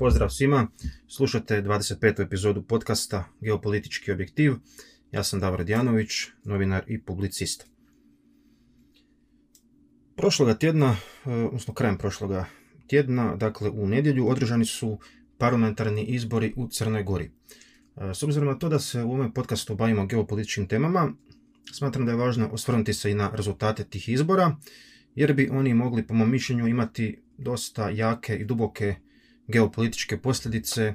Pozdrav svima, slušate 25. epizodu podcasta Geopolitički objektiv. Ja sam Davor Djanović, novinar i publicist. Prošloga tjedna, e, odnosno krajem prošloga tjedna, dakle u nedjelju, održani su parlamentarni izbori u Crnoj Gori. E, s obzirom na to da se u ovom podcastu bavimo geopolitičkim temama, smatram da je važno osvrnuti se i na rezultate tih izbora, jer bi oni mogli, po mom mišljenju, imati dosta jake i duboke geopolitičke posljedice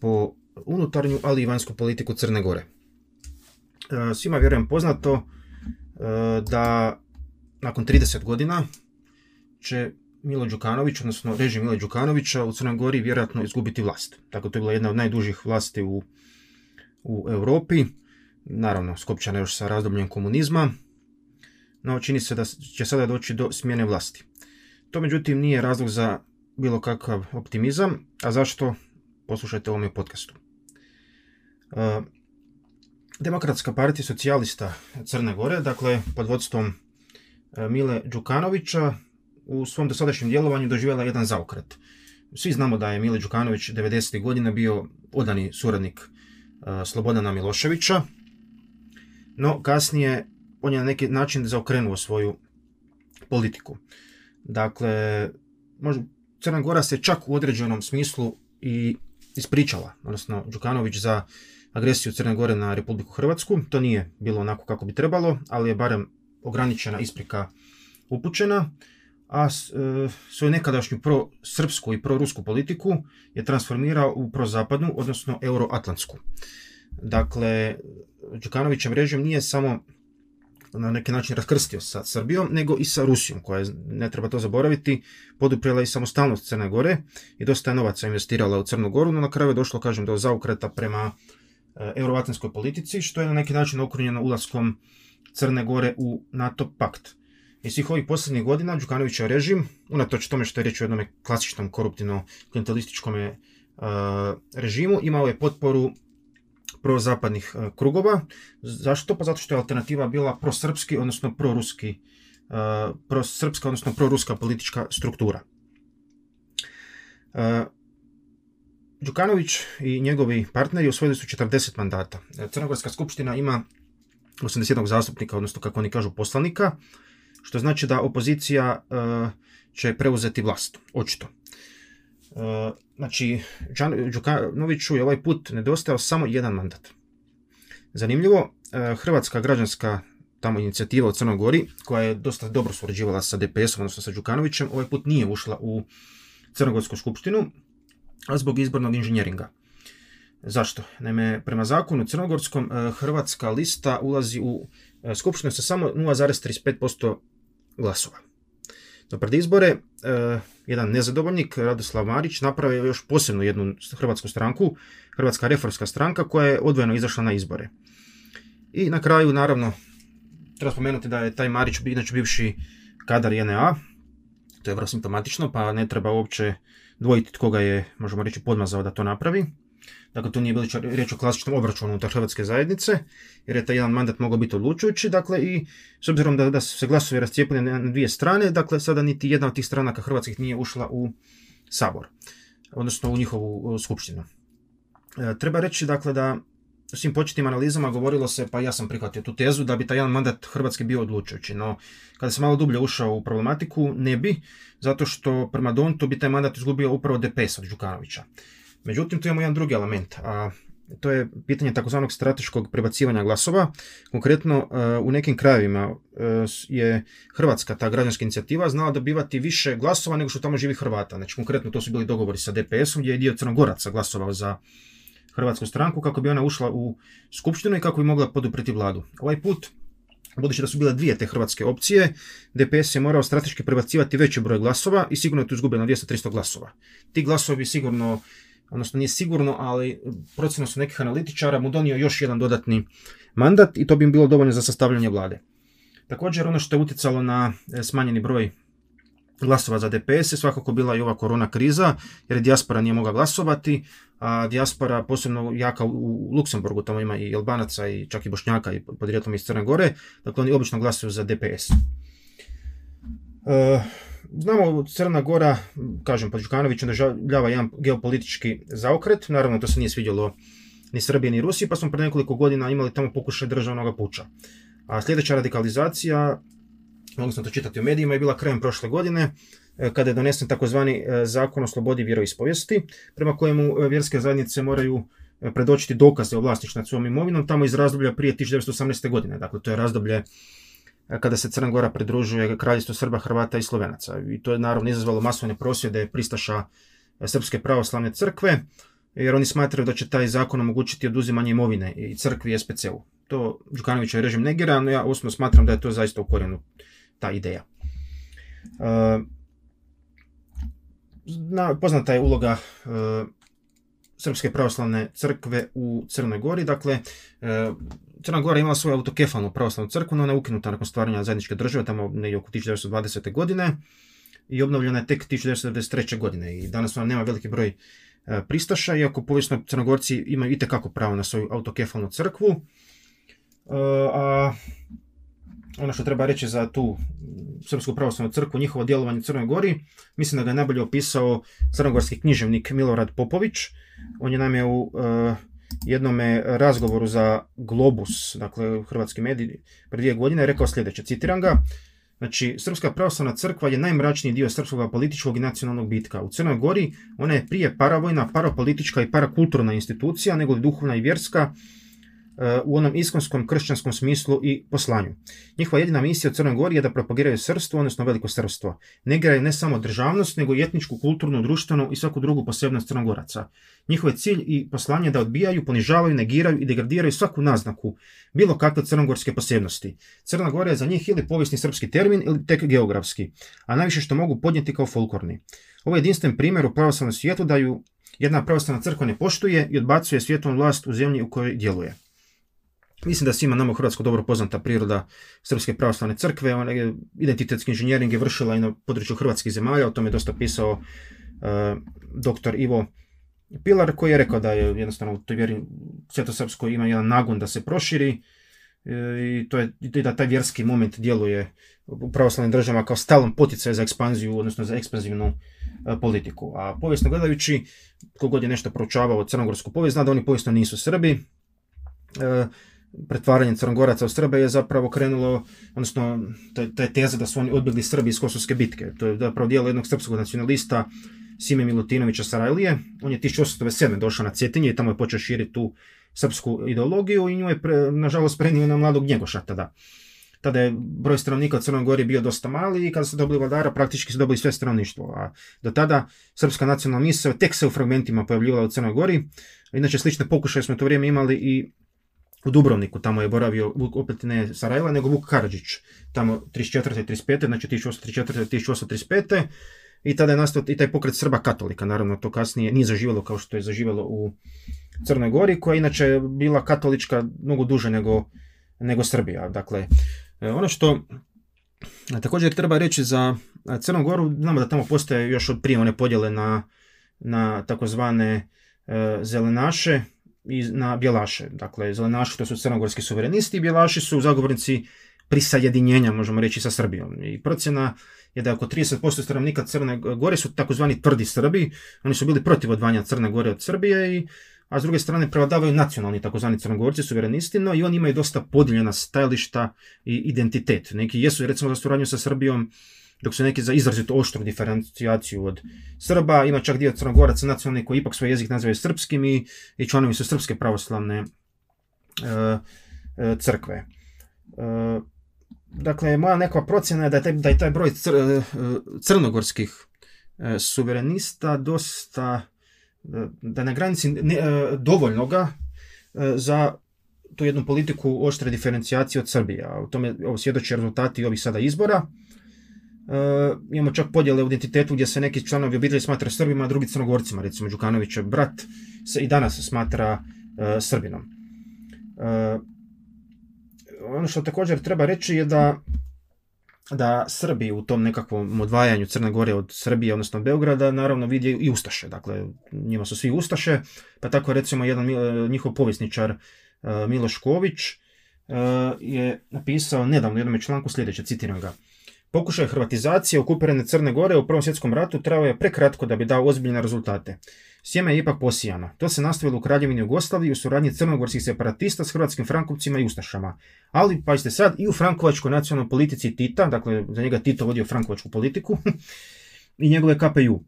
po unutarnju, ali i vanjsku politiku Crne Gore. E, svima vjerujem poznato e, da nakon 30 godina će Milo Đukanović, odnosno režim Milo Đukanovića u Crnoj Gori vjerojatno izgubiti vlast. Tako to je bila jedna od najdužih vlasti u, u Europi. Naravno, skopčana još sa razdobljem komunizma, no čini se da će sada doći do smjene vlasti. To međutim nije razlog za bilo kakav optimizam, a zašto poslušajte u ovome podcastu. E, Demokratska partija socijalista Crne Gore, dakle pod vodstvom e, Mile Đukanovića, u svom dosadašnjem djelovanju doživjela jedan zaokret. Svi znamo da je Mile Đukanović 90. godina bio odani suradnik e, Slobodana Miloševića, no kasnije on je na neki način zaokrenuo svoju politiku. Dakle, možda, Crna Gora se čak u određenom smislu i ispričala, odnosno Đukanović za agresiju Crne Gore na Republiku Hrvatsku. To nije bilo onako kako bi trebalo, ali je barem ograničena isprika upućena, a e, svoju nekadašnju pro-srpsku i pro-rusku politiku je transformirao u prozapadnu, odnosno euroatlantsku. Dakle, Đukanovićev režim nije samo na neki način raskrstio sa Srbijom, nego i sa Rusijom, koja je, ne treba to zaboraviti, poduprela i samostalnost Crne Gore i dosta je novaca investirala u Crnu Goru, no na kraju je došlo, kažem, do zaukreta prema e, euroatlantskoj politici, što je na neki način okrunjeno ulaskom Crne Gore u NATO pakt. I svih ovih posljednjih godina Đukanovićev režim, unatoč tome što je reč o jednom klasičnom koruptivno klientelističkom e, režimu, imao je potporu prozapadnih e, krugova. Zašto? Pa zato što je alternativa bila prosrpski, odnosno proruski, e, prosrpska, odnosno proruska politička struktura. E, Đukanović i njegovi partneri osvojili su 40 mandata. Crnogorska skupština ima 81 zastupnika, odnosno kako oni kažu poslanika, što znači da opozicija će preuzeti vlast, očito. Znači, Đukanoviću je ovaj put nedostajao samo jedan mandat. Zanimljivo, e, Hrvatska građanska tamo inicijativa u Crnoj Gori, koja je dosta dobro surađivala sa DPS-om, odnosno sa Đukanovićem, ovaj put nije ušla u Crnogorsku skupštinu, a zbog izbornog inženjeringa. Zašto? Naime, prema zakonu crnogorskom, e, Hrvatska lista ulazi u skupštinu sa samo 0,35% glasova. No, pred izbore, jedan nezadovoljnik, Radoslav Marić, napravio još posebno jednu hrvatsku stranku, Hrvatska reformska stranka, koja je odvojeno izašla na izbore. I na kraju, naravno, treba spomenuti da je taj Marić inače bivši kadar JNA, to je vrlo simptomatično, pa ne treba uopće dvojiti tko ga je, možemo reći, podmazao da to napravi. Dakle, to nije bilo riječ o klasičnom obračunu unutar Hrvatske zajednice, jer je taj jedan mandat mogao biti odlučujući, dakle, i s obzirom da, da su se glasovi rascijepili na dvije strane, dakle, sada niti jedna od tih stranaka hrvatskih nije ušla u sabor, odnosno u njihovu skupštinu. E, treba reći, dakle, da u svim početnim analizama govorilo se, pa ja sam prihvatio tu tezu, da bi taj jedan mandat Hrvatske bio odlučujući, no kada sam malo dublje ušao u problematiku, ne bi, zato što prema Dontu bi taj mandat izgubio upravo DPS od Đukanovića. Međutim, tu imamo jedan drugi element, a to je pitanje takozvanog strateškog prebacivanja glasova. Konkretno, e, u nekim krajevima e, je Hrvatska, ta građanska inicijativa, znala dobivati više glasova nego što tamo živi Hrvata. Znači, konkretno, to su bili dogovori sa DPS-om, gdje je dio Crnogoraca glasovao za Hrvatsku stranku kako bi ona ušla u skupštinu i kako bi mogla podupriti vladu. Ovaj put Budući da su bile dvije te hrvatske opcije, DPS je morao strateški prebacivati veći broj glasova i sigurno je tu izgubljeno 200-300 glasova. Ti glasovi bi sigurno odnosno nije sigurno, ali procjena su nekih analitičara mu donio još jedan dodatni mandat i to bi im bilo dovoljno za sastavljanje vlade. Također ono što je utjecalo na e, smanjeni broj glasova za DPS je svakako bila i ova korona kriza, jer dijaspora nije mogla glasovati, a dijaspora posebno jaka u Luksemburgu, tamo ima i Albanaca i čak i Bošnjaka i podrijetlom iz Crne Gore, dakle oni obično glasuju za DPS. E, znamo Crna Gora, kažem, pod Đukanovićem doživljava jedan geopolitički zaokret, naravno to se nije svidjelo ni Srbije ni Rusiji, pa smo pre nekoliko godina imali tamo pokušaj državnog puča. A sljedeća radikalizacija, mogli smo to čitati u medijima, je bila krajem prošle godine, e, kada je donesen takozvani e, zakon o slobodi vjeroispovijesti, prema kojemu e, vjerske zajednice moraju predočiti dokaze o vlasništvu nad svojom imovinom tamo iz razdoblja prije 1918. godine. Dakle, to je razdoblje kada se Crna Gora pridružuje kraljestvu Srba, Hrvata i Slovenaca. I to je naravno izazvalo masovne prosvjede pristaša Srpske pravoslavne crkve, jer oni smatraju da će taj zakon omogućiti oduzimanje imovine i crkvi i SPC-u. To Đukanovićev režim negira, no ja osobno smatram da je to zaista u korijenu ta ideja. Na, poznata je uloga Srpske pravoslavne crkve u Crnoj Gori. Dakle, Crna Gora imala svoju autokefalnu pravoslavnu crkvu, no ona je ukinuta nakon stvaranja zajedničke države, tamo negdje oko 1920. godine i obnovljena je tek 1993. godine i danas ona nema veliki broj e, pristaša, iako povijesno Crnogorci imaju itekako pravo na svoju autokefalnu crkvu. E, a ono što treba reći za tu Srpsku pravoslavnu crkvu, njihovo djelovanje u Crnoj Gori, mislim da ga je najbolje opisao crnogorski književnik Milorad Popović. On je naime u e, jednome razgovoru za Globus, dakle hrvatski mediji, pred dvije godine rekao sljedeće, citiram ga, Znači, Srpska pravoslavna crkva je najmračniji dio srpskog političkog i nacionalnog bitka. U Crnoj Gori ona je prije paravojna, parapolitička i parakulturna institucija, nego duhovna i vjerska, u onom iskonskom kršćanskom smislu i poslanju. Njihova jedina misija u Crnoj Gori je da propagiraju srstvo, odnosno veliko srstvo. Negiraju ne samo državnost, nego i etničku, kulturnu, društvenu i svaku drugu posebnost Crnogoraca. Njihov je cilj i poslanje da odbijaju, ponižavaju, negiraju i degradiraju svaku naznaku bilo kakve crnogorske posebnosti. Crna Gora je za njih ili povijesni srpski termin ili tek geografski, a najviše što mogu podnijeti kao folklorni. Ovo je jedinstven primjer u pravoslavnom svijetu da ju jedna pravoslavna crkva ne poštuje i odbacuje svjetovnu vlast u zemlji u kojoj djeluje. Mislim da svima nama u Hrvatskoj dobro poznata priroda Srpske pravoslavne crkve, ona je identitetski inženjering je vršila i na području hrvatskih zemalja, o tome je dosta pisao uh, doktor Ivo Pilar koji je rekao da je jednostavno u toj vjeri Svetosrpskoj ima jedan nagon da se proširi e, i to je da taj vjerski moment djeluje u pravoslavnim državama kao stalan poticaj za ekspanziju, odnosno za ekspanzivnu e, politiku. A povijesno gledajući, kogod je nešto proučavao crnogorsku povijest, zna da oni povijesno nisu Srbi, e, pretvaranje Crnogoraca u Srbe je zapravo krenulo, odnosno ta je teza da su oni odbili Srbi iz Kosovske bitke. To je zapravo dijelo jednog srpskog nacionalista Sime Milutinovića Sarajlije. On je 1807. došao na Cetinje i tamo je počeo širiti tu srpsku ideologiju i nju je, nažalost, prenio na mladog Njegoša tada. Tada je broj stanovnika u Crnoj Gori bio dosta mali i kada su dobili vladara praktički su dobili sve stanovništvo. A do tada srpska nacionalna misao tek se u fragmentima pojavljivala u Crnoj Gori. Inače slične pokušaje smo to vrijeme imali i u Dubrovniku, tamo je boravio opet ne Sarajeva, nego Vuk Karadžić, tamo 34. i 35. znači 1834. i 1835. I tada je nastao i taj pokret Srba katolika, naravno to kasnije nije zaživjelo kao što je zaživjelo u Crnoj Gori, koja je inače bila katolička mnogo duže nego, nego Srbija. Dakle, e, ono što također treba reći za Crnu Goru, znamo da tamo postoje još od prije one podjele na, na takozvane e, zelenaše, na bjelaše. Dakle, zelenaši to su crnogorski suverenisti i bjelaši su zagovornici prisajedinjenja, možemo reći, sa Srbijom. I procjena je da oko 30% stanovnika Crne Gore su takozvani tvrdi Srbi. Oni su bili protiv odvanja Crne Gore od Srbije, i, a s druge strane prevladavaju nacionalni takozvani crnogorci, suverenisti, no i oni imaju dosta podijeljena stajališta i identitet. Neki jesu, recimo, za suradnju sa Srbijom, dok su neki za izrazito oštru diferencijaciju od Srba, ima čak dio crnogoraca nacionalni koji ipak svoj jezik nazivaju srpskim i, i članovi su srpske pravoslavne e, e, crkve. E, dakle, moja neka procjena je da je taj, da taj broj crnogorskih suverenista dosta, da na granici ne, dovoljnoga za tu jednu politiku oštre diferencijacije od Srbije. U tome ovo svjedoče rezultati ovih sada izbora. Uh, imamo čak podjele u identitetu gdje se neki članovi obitelji smatra Srbima, a drugi Crnogorcima. Recimo Đukanovićev brat se i danas smatra uh, Srbinom. Uh, ono što također treba reći je da da Srbi u tom nekakvom odvajanju Crne Gore od Srbije, odnosno Beograda, naravno vidi i Ustaše. Dakle, njima su svi Ustaše, pa tako recimo jedan njihov povjesničar Miloš Ković je napisao nedavno u jednom članku sljedeće, citiram ga. Pokušaj hrvatizacije okupirane Crne Gore u Prvom svjetskom ratu trajao je prekratko da bi dao ozbiljne rezultate. Sjeme je ipak posijano. To se nastavilo u Kraljevini Jugoslaviji u suradnji crnogorskih separatista s hrvatskim frankovcima i ustašama. Ali, pazite sad, i u frankovačkoj nacionalnoj politici Tita, dakle za njega Tito vodio frankovačku politiku, i njegove KPU.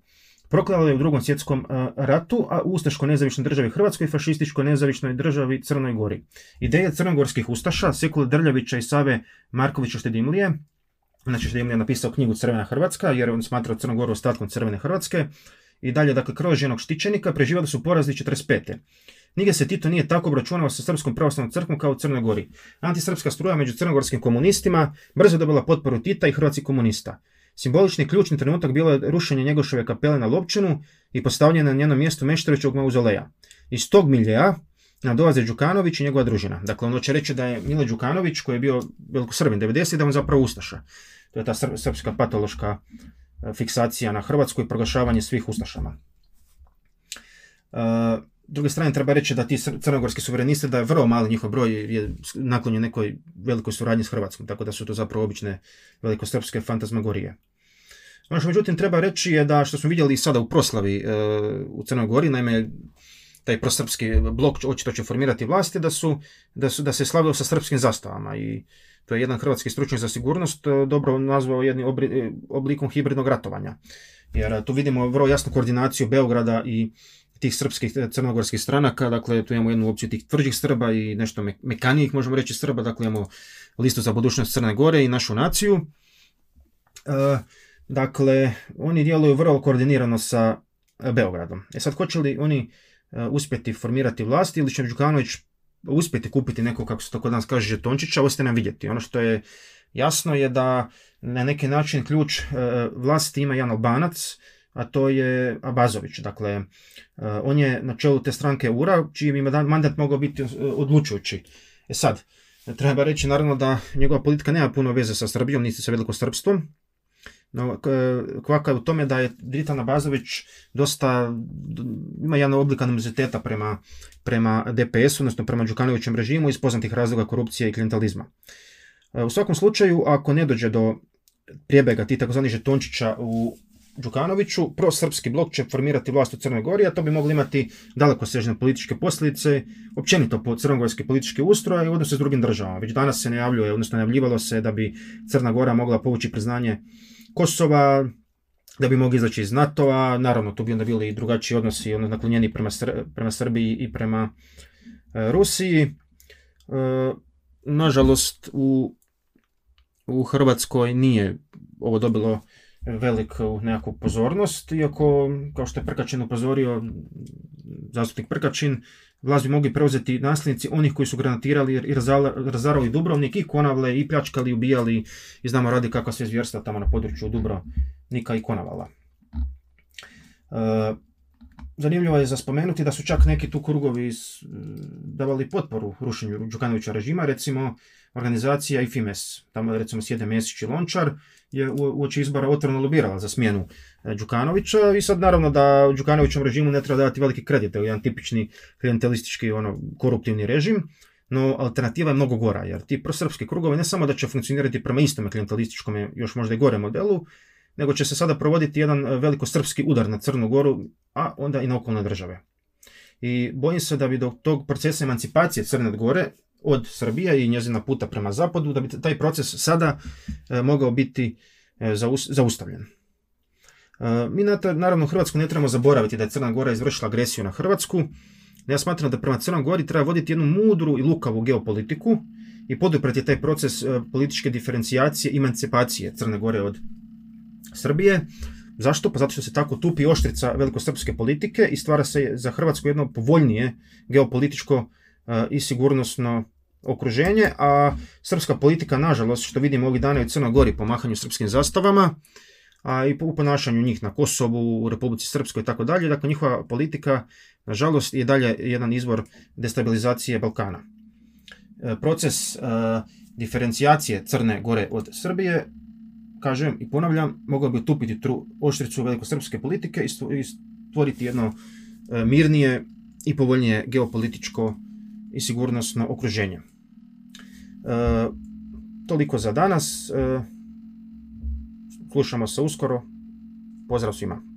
Proklavalo je u drugom svjetskom ratu, a u Ustaškoj nezavišnoj državi Hrvatskoj i fašističkoj nezavišnoj državi Crnoj Gori. Ideja crnogorskih ustaša, Sekula Drljavića i Save Markovića Štedimlije, znači Štedimlije je napisao knjigu Crvena Hrvatska, jer on smatrao Crnogoru ostatkom Crvene Hrvatske, i dalje, dakle, kroz ženog štićenika preživali su porazni 45. Nigdje se Tito nije tako obračunao sa Srpskom pravoslavnom crkvom kao u Crnoj Gori. Antisrpska struja među crnogorskim komunistima brzo dobila potporu Tita i hrvatskih komunista. Simbolični ključni trenutak bilo je rušenje Njegošove kapele na Lopčinu i postavljanje na njeno mjesto Meštrovićevog mauzoleja. Iz tog miljeja dolaze Đukanović i njegova družina. Dakle, ono će reći da je Mile Đukanović, koji je bio velikosrbin 90. da on zapravo Ustaša. To je ta srpska patološka e, fiksacija na Hrvatsku i proglašavanje svih Ustašama. Uh, druge strane treba reći da ti crnogorski suverenisti da je vrlo mali njihov broj je naklonjen nekoj velikoj suradnji s Hrvatskom, tako da su to zapravo obične velikosrpske fantazmagorije. Ono što međutim treba reći je da što smo vidjeli sada u proslavi e, u Crnoj Gori, naime taj prosrpski blok očito će formirati vlasti, da, su, da, su, da se slavio sa srpskim zastavama i to je jedan hrvatski stručnjak za sigurnost e, dobro nazvao jednim e, oblikom hibridnog ratovanja. Jer tu vidimo vrlo jasnu koordinaciju Beograda i tih srpskih crnogorskih stranaka, dakle tu imamo jednu opciju tih tvrđih Srba i nešto me, mekanijih možemo reći Srba, dakle imamo listu za budućnost Crne Gore i našu naciju. E, dakle, oni djeluju vrlo koordinirano sa Beogradom. E sad, hoće li oni uspjeti formirati vlast ili će Đukanović uspjeti kupiti nekog, kako se to kod nas kaže, žetončića, ostaje nam vidjeti. Ono što je jasno je da na neki način ključ vlasti ima jedan Albanac, a to je Abazović. Dakle, e, on je na čelu te stranke URA, čiji bi mandat mogao biti e, odlučujući. E sad, treba reći naravno da njegova politika nema puno veze sa Srbijom, niti sa velikosrpstvom, no, kvaka je u tome da je Dritan Abazović dosta, ima jedan oblik animoziteta prema, prema DPS-u, odnosno prema Đukanovićem režimu iz poznatih razloga korupcije i klientalizma. E, u svakom slučaju, ako ne dođe do prijebega tih tzv. žetončića u Đukanoviću, prosrpski blok će formirati vlast u Crnoj Gori, a to bi moglo imati dalekosežne političke posljedice, općenito po crnogorski politički ustroj i odnose s drugim državama. Već danas se najavljuje, odnosno najavljivalo se da bi Crna Gora mogla povući priznanje Kosova, da bi mogli izaći iz NATO-a, naravno tu bi onda bili i drugačiji odnosi, ono naklonjeni prema, prema Srbiji i prema e, Rusiji. E, nažalost, u, u Hrvatskoj nije ovo dobilo veliku nekakvu pozornost, iako, kao što je Prkačin upozorio, zastupnik Prkačin, vlast bi mogli preuzeti nasljednici onih koji su granatirali i razarali Dubrovnik i Konavle i pljačkali, ubijali i znamo radi kakva sve zvjerstva tamo na području Dubrovnika i Konavala. E, zanimljivo je za spomenuti da su čak neki tu krugovi davali potporu rušenju Đukanovića režima, recimo organizacija IFIMES, tamo recimo sjede Mesić i Lončar, je uoči izbora otvoreno lobirala za smjenu e, Đukanovića i sad naravno da Đukanovićom režimu ne treba davati veliki kredit, jedan tipični klientelistički ono, koruptivni režim, no alternativa je mnogo gora, jer ti prosrpski krugovi ne samo da će funkcionirati prema istome klientelističkom, još možda i gore modelu, nego će se sada provoditi jedan e, veliko srpski udar na Crnu Goru, a onda i na okolne države. I bojim se da bi do tog procesa emancipacije Crne Gore od Srbije i njezina puta prema zapadu, da bi taj proces sada e, mogao biti e, zaustavljen. E, mi naravno Hrvatsku ne trebamo zaboraviti da je Crna Gora izvršila agresiju na Hrvatsku. Ja smatram da prema Crnoj Gori treba voditi jednu mudru i lukavu geopolitiku i poduprati taj proces političke diferencijacije i emancipacije Crne Gore od Srbije. Zašto? Pa zato što se tako tupi oštrica velikosrpske politike i stvara se za Hrvatsku jedno povoljnije geopolitičko i sigurnosno okruženje, a srpska politika, nažalost, što vidimo ovih dana u Crnoj Gori po mahanju srpskim zastavama, a i u ponašanju njih na Kosovu, u Republici Srpskoj i tako dalje, dakle njihova politika, nažalost, je dalje jedan izvor destabilizacije Balkana. E, proces e, diferencijacije Crne Gore od Srbije, kažem i ponavljam, mogao bi utupiti tru oštricu velikosrpske politike i stvoriti jedno e, mirnije i povoljnije geopolitičko i sigurnosno okruženje. E, toliko za danas. E, Slušamo se uskoro. Pozdrav svima.